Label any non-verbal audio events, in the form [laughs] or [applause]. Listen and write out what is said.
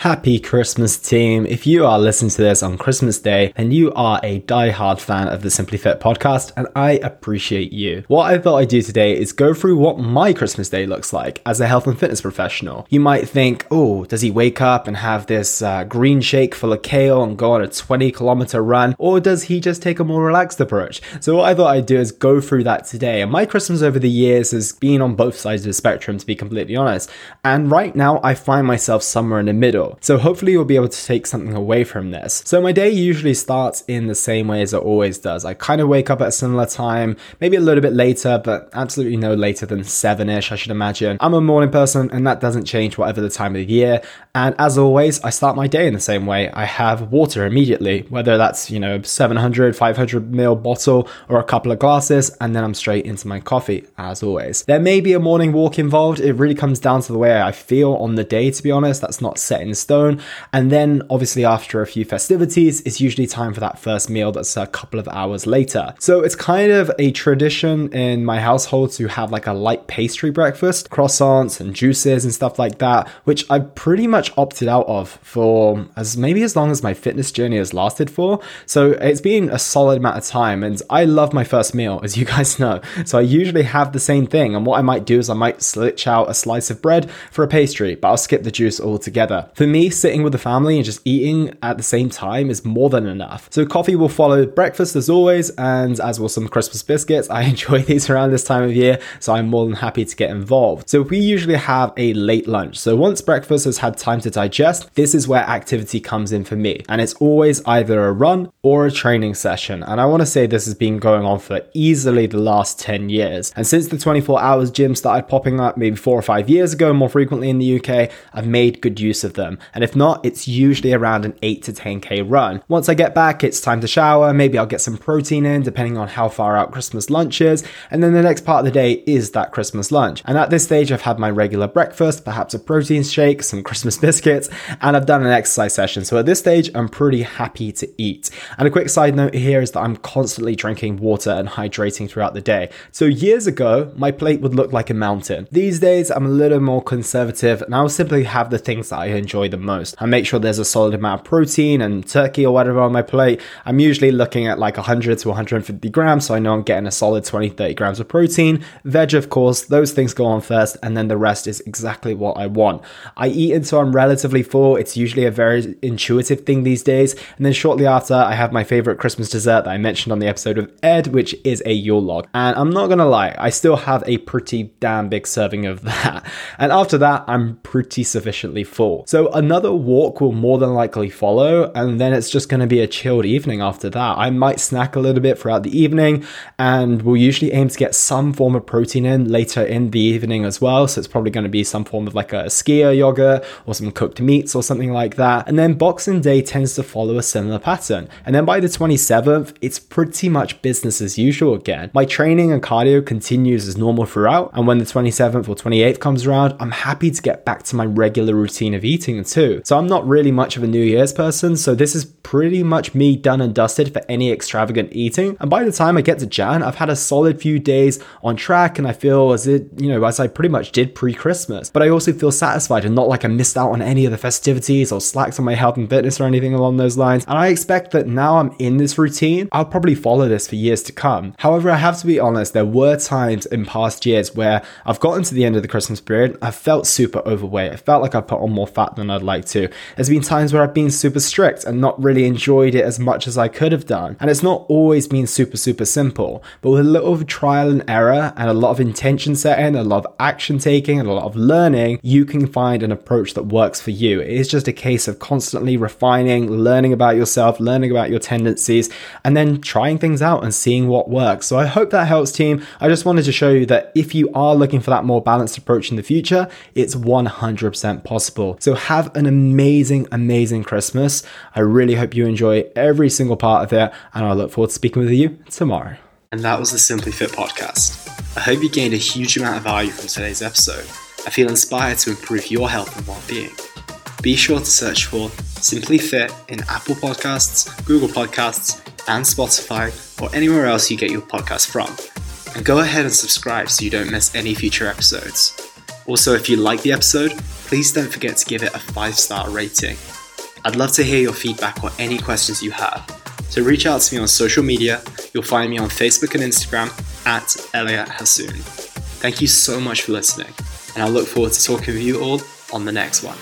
Happy Christmas, team. If you are listening to this on Christmas Day, then you are a die-hard fan of the Simply Fit podcast, and I appreciate you. What I thought I'd do today is go through what my Christmas Day looks like as a health and fitness professional. You might think, oh, does he wake up and have this uh, green shake full of kale and go on a 20 kilometer run, or does he just take a more relaxed approach? So, what I thought I'd do is go through that today. And my Christmas over the years has been on both sides of the spectrum, to be completely honest. And right now, I find myself somewhere in the middle. So hopefully you'll be able to take something away from this. So my day usually starts in the same way as it always does. I kind of wake up at a similar time, maybe a little bit later, but absolutely no later than seven ish, I should imagine. I'm a morning person and that doesn't change whatever the time of the year. And as always, I start my day in the same way. I have water immediately, whether that's, you know, 700, 500 ml bottle or a couple of glasses, and then I'm straight into my coffee, as always. There may be a morning walk involved. It really comes down to the way I feel on the day, to be honest. That's not set in stone. And then, obviously, after a few festivities, it's usually time for that first meal that's a couple of hours later. So it's kind of a tradition in my household to have like a light pastry breakfast, croissants and juices and stuff like that, which I pretty much opted out of for as maybe as long as my fitness journey has lasted for. So it's been a solid amount of time, and I love my first meal, as you [laughs] guys know. So I usually have the same thing, and what I might do is I might slitch out a slice of bread for a pastry, but I'll skip the juice altogether. For me, sitting with the family and just eating at the same time is more than enough. So coffee will follow breakfast as always, and as will some Christmas biscuits. I [laughs] enjoy these around this time of year, so I'm more than happy to get involved. So we usually have a late lunch. So once breakfast has had time to digest, this is where activity comes in for me. And it's always either a run or a training session. And I want to say this has been going on for easily the last 10 years. And since the 24 hours gym started popping up maybe four or five years ago, more frequently in the UK, I've made good use of them. And if not, it's usually around an 8 to 10k run. Once I get back, it's time to shower. Maybe I'll get some protein in, depending on how far out Christmas lunch is. And then the next part of the day is that Christmas lunch. And at this stage, I've had my regular breakfast, perhaps a protein shake, some [laughs] Christmas biscuits, and I've done an exercise session. So at this stage, I'm pretty happy to eat. And a quick side note here is that I'm constantly drinking water and hydrating throughout the day. So years ago, my plate would look like a mountain. These days, I'm a little more conservative and I'll simply have the things that I enjoy the most. I make sure there's a solid amount of protein and turkey or whatever on my plate. I'm usually looking at like 100 to 150 grams, so I know I'm getting a solid 20, 30 grams of protein. Veg, of course, those things go on first, and then the rest is exactly what I want. I eat until I'm relatively full. It's usually a very intuitive thing these days. And then shortly after, I have my favorite Christmas dessert that I mentioned on the episode of Ed, which is a Yule log. And I'm not gonna lie, I still have a pretty damn big serving of [laughs] that. And after that, I'm pretty sufficiently full. So another walk will more than likely follow, and then it's just gonna be a chilled evening after that. I might snack a little bit throughout the evening, and we'll usually aim to get some form of protein in later in the evening as well. So it's probably gonna be some form of like a skyr yogurt or some cooked meats or something like that. And then Boxing Day tends to follow a similar pattern. And then by the 27th, it's pretty much business as usual again. My training and cardio continues as normal throughout. And when the 27th or 28th comes around, I'm happy to get back to my regular routine of eating So I'm not really much of a New Year's person. So this is pretty much me done and dusted for any extravagant eating. And by the time I get to Jan, I've had a solid few days on track and I feel as it, you know, as I pretty much did pre Christmas. But I also feel satisfied and not like I missed out on any of the festivities or slacked on my health and fitness or anything along those lines. And I expect that now I'm in this routine, I'll probably follow this for years to come. However, I have to be honest, there were times in past years where I've gotten to the end of the Christmas period, I felt super overweight. I felt like I put on more fat than I'd like to. There's been times where I've been super strict and not really enjoyed it as much as I could have done. And it's not always been super, super simple, but with a little of trial and error and a lot of intention setting, a lot of action taking, and a lot of learning, you can find an approach that works for you. It is just a case of constantly refining, learning about yourself, learning about your tendencies, and then trying things out and seeing what works. So I hope that helps, team. I just wanted to show you that if you are looking for that more balanced approach in the future, it's 100% possible. So have an amazing, amazing Christmas. I really hope you enjoy every single part of it, and I look forward to speaking with you tomorrow. And that was the Simply Fit podcast. I hope you gained a huge amount of value from today's episode. I feel inspired to improve your health and well-being. Be sure to search for Simply Fit in Apple Podcasts, Google Podcasts, and Spotify, or anywhere else you get your podcast from. And go ahead and subscribe so you don't miss any future episodes. Also, if you like the episode, please don't forget to give it a 5 star rating. I'd love to hear your feedback or any questions you have. So reach out to me on social media. You'll find me on Facebook and Instagram at Elliot Hasoon. Thank you so much for listening, and I look forward to talking with you all on the next one.